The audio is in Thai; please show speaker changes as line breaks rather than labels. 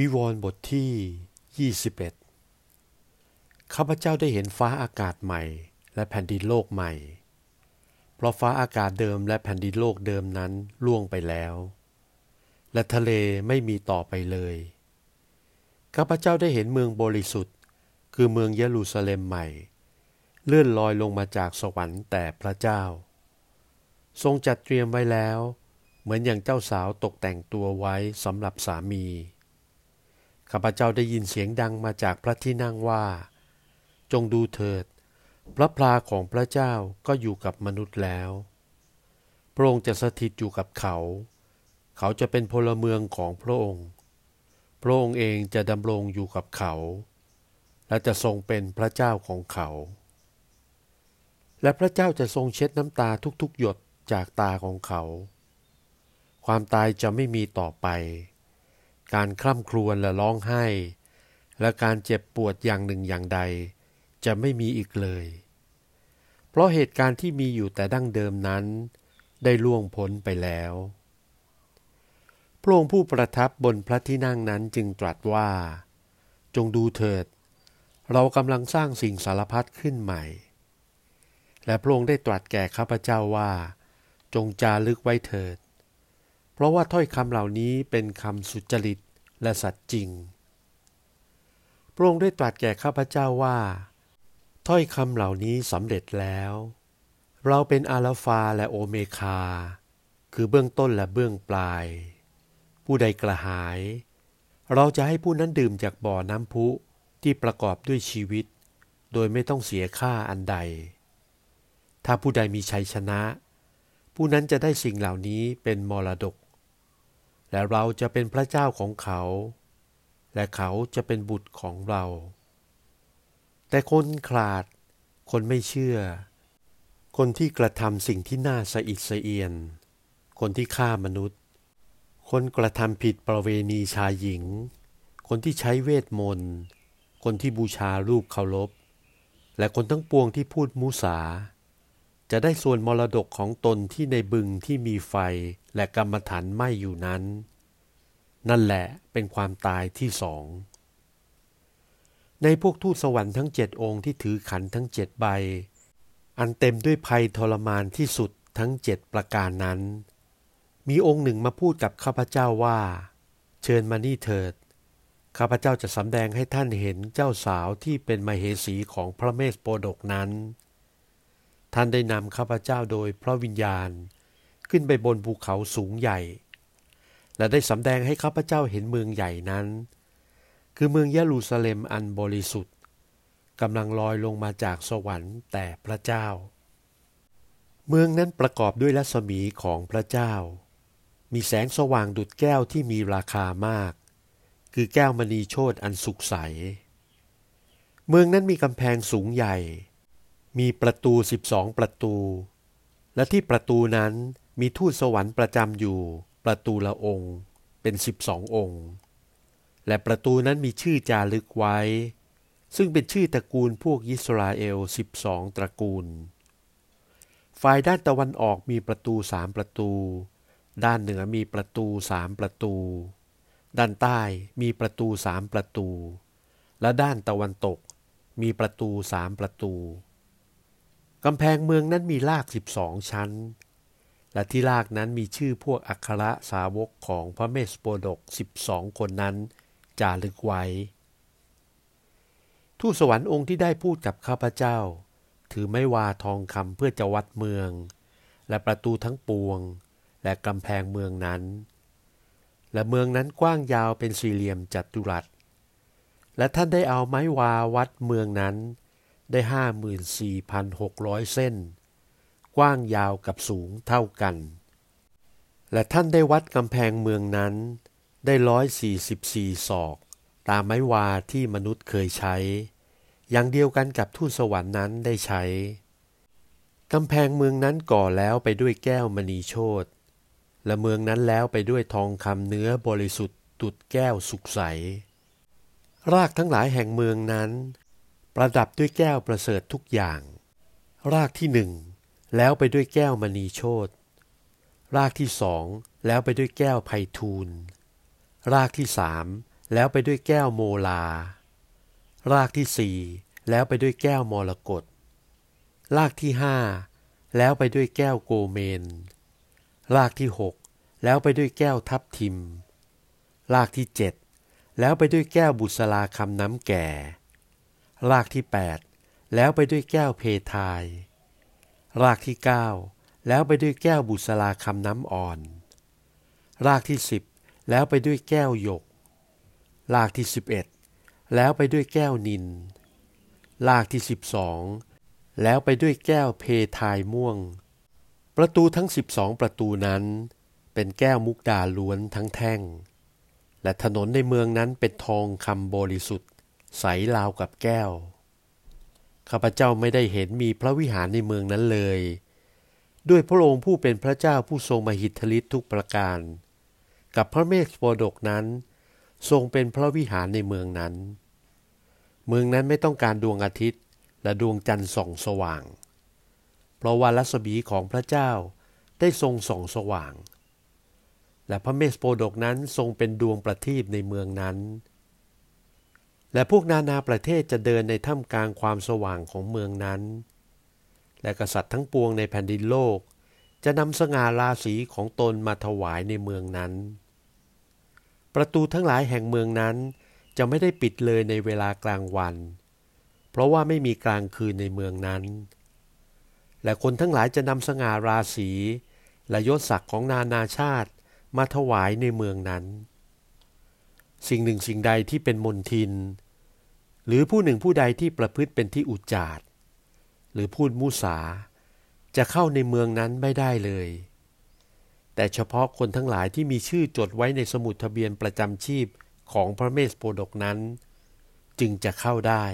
วิวรณ์บทที่ 21 ข้าพเจ้าได้เห็นฟ้าอากาศใหม่ และแผ่นดินโลกใหม่ เพราะฟ้าอากาศเดิมและแผ่นดินโลกเดิมนั้นล่วงไปแล้ว และทะเลไม่มีต่อไปเลย ข้าพเจ้าได้เห็นเมืองบริสุทธิ์ คือเมืองเยรูซาเล็มใหม่ เลื่อนลอยลงมาจากสวรรค์แต่พระเจ้า ทรงจัดเตรียมไว้แล้ว เหมือนอย่างเจ้าสาวตกแต่งตัวไว้สำหรับสามี ข้าพเจ้าได้ยินเสียงดังมาจากพระที่นั่งว่า จงดูเถิด พระพลาของพระเจ้าก็อยู่กับมนุษย์แล้ว พระองค์จะสถิตอยู่กับเขา เขาจะเป็นพลเมืองของพระองค์ พระองค์เองจะดำรงอยู่กับเขา และจะทรงเป็นพระเจ้าของเขา และพระเจ้าจะทรงเช็ดน้ำตาทุกๆ หยดจากตาของเขา ความตายจะไม่มีต่อไป การคร่ำครวญและร้องไห้ และการเจ็บปวดอย่างหนึ่งอย่างใด จะไม่มีอีกเลย เพราะเหตุการณ์ที่มีอยู่แต่ดั้งเดิมนั้น ได้ล่วงพ้นไปแล้วพระองค์ผู้ประทับบนพระที่นั่งนั้นจึงตรัสว่า จงดูเถิด เรากำลังสร้างสิ่งสารพัดขึ้นใหม่ และพระองค์ได้ตรัสแก่ข้าพเจ้าว่า จงจารึกไว้เถิด เพราะว่าถ้อยคำเหล่านี้เป็นคำสุจริตและสัตย์จริง พระองค์ได้ตรัสแก่ข้าพเจ้าว่า ถ้อยคำเหล่านี้สำเร็จแล้ว เราเป็นอาลฟาและโอเมคา คือเบื้องต้นและเบื้องปลาย ผู้ใดกระหาย เราจะให้ผู้นั้นดื่มจากบ่อน้ำพุที่ประกอบด้วยชีวิต โดยไม่ต้องเสียค่าอันใด ถ้าผู้ใดมีชัยชนะ ผู้นั้นจะได้สิ่งเหล่านี้เป็นมรดก และเราจะเป็นพระเจ้าของเขา และเขาจะเป็นบุตรของเรา แต่คนขาด คนไม่เชื่อ คนที่กระทำสิ่งที่น่าสะอิดสะเอียน คนที่ฆ่ามนุษย์ คนกระทำผิดประเวณีชายหญิง คนที่ใช้เวทมนต์ คนที่บูชารูปเคารพ และคนทั้งปวงที่พูดมุสา จะได้ส่วนมรดกของตนที่ในบึงที่มีไฟและกรรมฐานไหมอยู่นั้น นั่นแหละเป็นความตายที่สอง ในพวกทูตสวรรค์ทั้งเจ็ดองค์ที่ถือขันทั้งเจ็ดใบ อันเต็มด้วยภัยทรมานที่สุดทั้งเจ็ดประการนั้น มีองค์หนึ่งมาพูดกับข้าพเจ้าว่า เชิญมานี่เถิด ข้าพเจ้าจะสำแดงให้ท่านเห็นเจ้าสาวที่เป็นมเหสีของพระเมสโปดกนั้น ท่านได้นำข้าพเจ้าโดยพระวิญญาณ ขึ้นไปบนภูเขาสูงใหญ่ และได้สำแดงให้ข้าพเจ้าเห็นเมืองใหญ่นั้น คือเมืองเยรูซาเล็มอันบริสุทธิ์กำลังลอยลงมาจากสวรรค์แต่พระเจ้า เมืองนั้นประกอบด้วยรัศมีของพระเจ้า มีแสงสว่างดุดแก้วที่มีราคามาก คือแก้วมณีโชตอันสุกใส เมืองนั้นมีกำแพงสูงใหญ่ มีประตูสิบสองประตู และที่ประตูนั้นมีทูตสวรรค์ประจำอยู่ ประตูละองค์ เป็นสิบสององค์ และประตูนั้นมีชื่อจารึกไว้ ซึ่งเป็นชื่อตระกูลพวกยิสราเอลสิบสองตระกูล ฝ่ายด้านตะวันออกมีประตูสามประตู ด้านเหนือมีประตูสามประตู ด้านใต้มีประตูสามประตู และด้านตะวันตกมีประตูสามประตู กำแพงเมืองนั้นมีลากสิบสองชั้น และที่ลากนั้นมีชื่อพวกอัครสาวกของพระเมสโปดกสิบสองคนนั้นจารึกไว้ ทูตสวรรค์องค์ที่ได้พูดกับข้าพเจ้า ถือไม้วาทองคำเพื่อจะวัดเมือง และประตูทั้งปวง และกำแพงเมืองนั้น และเมืองนั้นกว้างยาวเป็นสี่เหลี่ยมจัตุรัส และท่านได้เอาไม้วาวัดเมืองนั้น ได้ห้าหมื่นสี่พันหกร้อยเส้น กว้างยาวกับสูงเท่ากัน และท่านได้วัดกำแพงเมืองนั้น ได้ร้อยสี่สิบสี่ศอก ตามไม้วาที่มนุษย์เคยใช้ อย่างเดียวกันกับทูตสวรรค์นั้นได้ใช้ กำแพงเมืองนั้นก่อแล้วไปด้วยแก้วมณีโชตและเมืองนั้นแล้วไปด้วยทองคำเนื้อบริสุทธิ์ตุดแก้วสุกใส รากทั้งหลายแห่งเมืองนั้น ประดับด้วยแก้วประเสริฐทุกอย่าง รากที่หนึ่งแล้วไปด้วยแก้วมณีโชตรากที่สองแล้วไปด้วยแก้วไพทูลรากที่สามแล้วไปด้วยแก้วโมลา รากที่สี่แล้วไปด้วยแก้วมรกตรากที่ห้าแล้วไปด้วยแก้วโกเมน รากที่หกแล้วไปด้วยแก้วทับทิม รากที่เจ็ดแล้วไปด้วยแก้วบุษราคำน้ำแก่ รากที่แปดแล้วไปด้วยแก้วเพทาย รากที่เก้าแล้วไปด้วยแก้วบุษราคำน้ำอ่อน รากที่สิบแล้วไปด้วยแก้วหยก รากที่สิบเอ็ดแล้วไปด้วยแก้วนิน รากที่สิบสองแล้วไปด้วยแก้วเพทายม่วง ประตูทั้งสิบสองประตูนั้น เป็นแก้วมุกดาล้วนทั้งแท่ง และถนนในเมืองนั้นเป็นทองคำบริสุทธิ์ ใสราวกับแก้ว ข้าพเจ้าไม่ได้เห็นมีพระวิหารในเมืองนั้นเลย ด้วยพระองค์ผู้เป็นพระเจ้าผู้ทรงมหิทธิฤทธิ์ทุกประการ กับพระเมฆโปดกนั้น ทรงเป็นพระวิหารในเมืองนั้น เมืองนั้นไม่ต้องการดวงอาทิตย์และดวงจันทร์ส่องสว่าง เพราะว่ารัศมีของพระเจ้าได้ทรงส่องสว่าง และพระเมสโปดกนั้นทรงเป็นดวงประทีปในเมืองนั้น และพวกนานาประเทศจะเดินในถ้ำกลางความสว่างของเมืองนั้น และกษัตริย์ทั้งปวงในแผ่นดินโลก จะนำสง่าราศีของตนมาถวายในเมืองนั้น ประตูทั้งหลายแห่งเมืองนั้นจะไม่ได้ปิดเลยในเวลากลางวัน เพราะว่าไม่มีกลางคืนในเมืองนั้น และคนทั้งหลายจะนำสง่าราศีและยศศักดิ์ของนานาชาติมาถวายในเมืองนั้น สิ่งหนึ่งสิ่งใดที่เป็นมนทิน หรือผู้หนึ่งผู้ใดที่ประพฤติเป็นที่อุจจาร์หรือพูดมุสา จะเข้าในเมืองนั้นไม่ได้เลย แต่เฉพาะคนทั้งหลายที่มีชื่อจดไว้ในสมุดทะเบียนประจำชีพของพระเมสโปดกนั้น จึงจะเข้าได้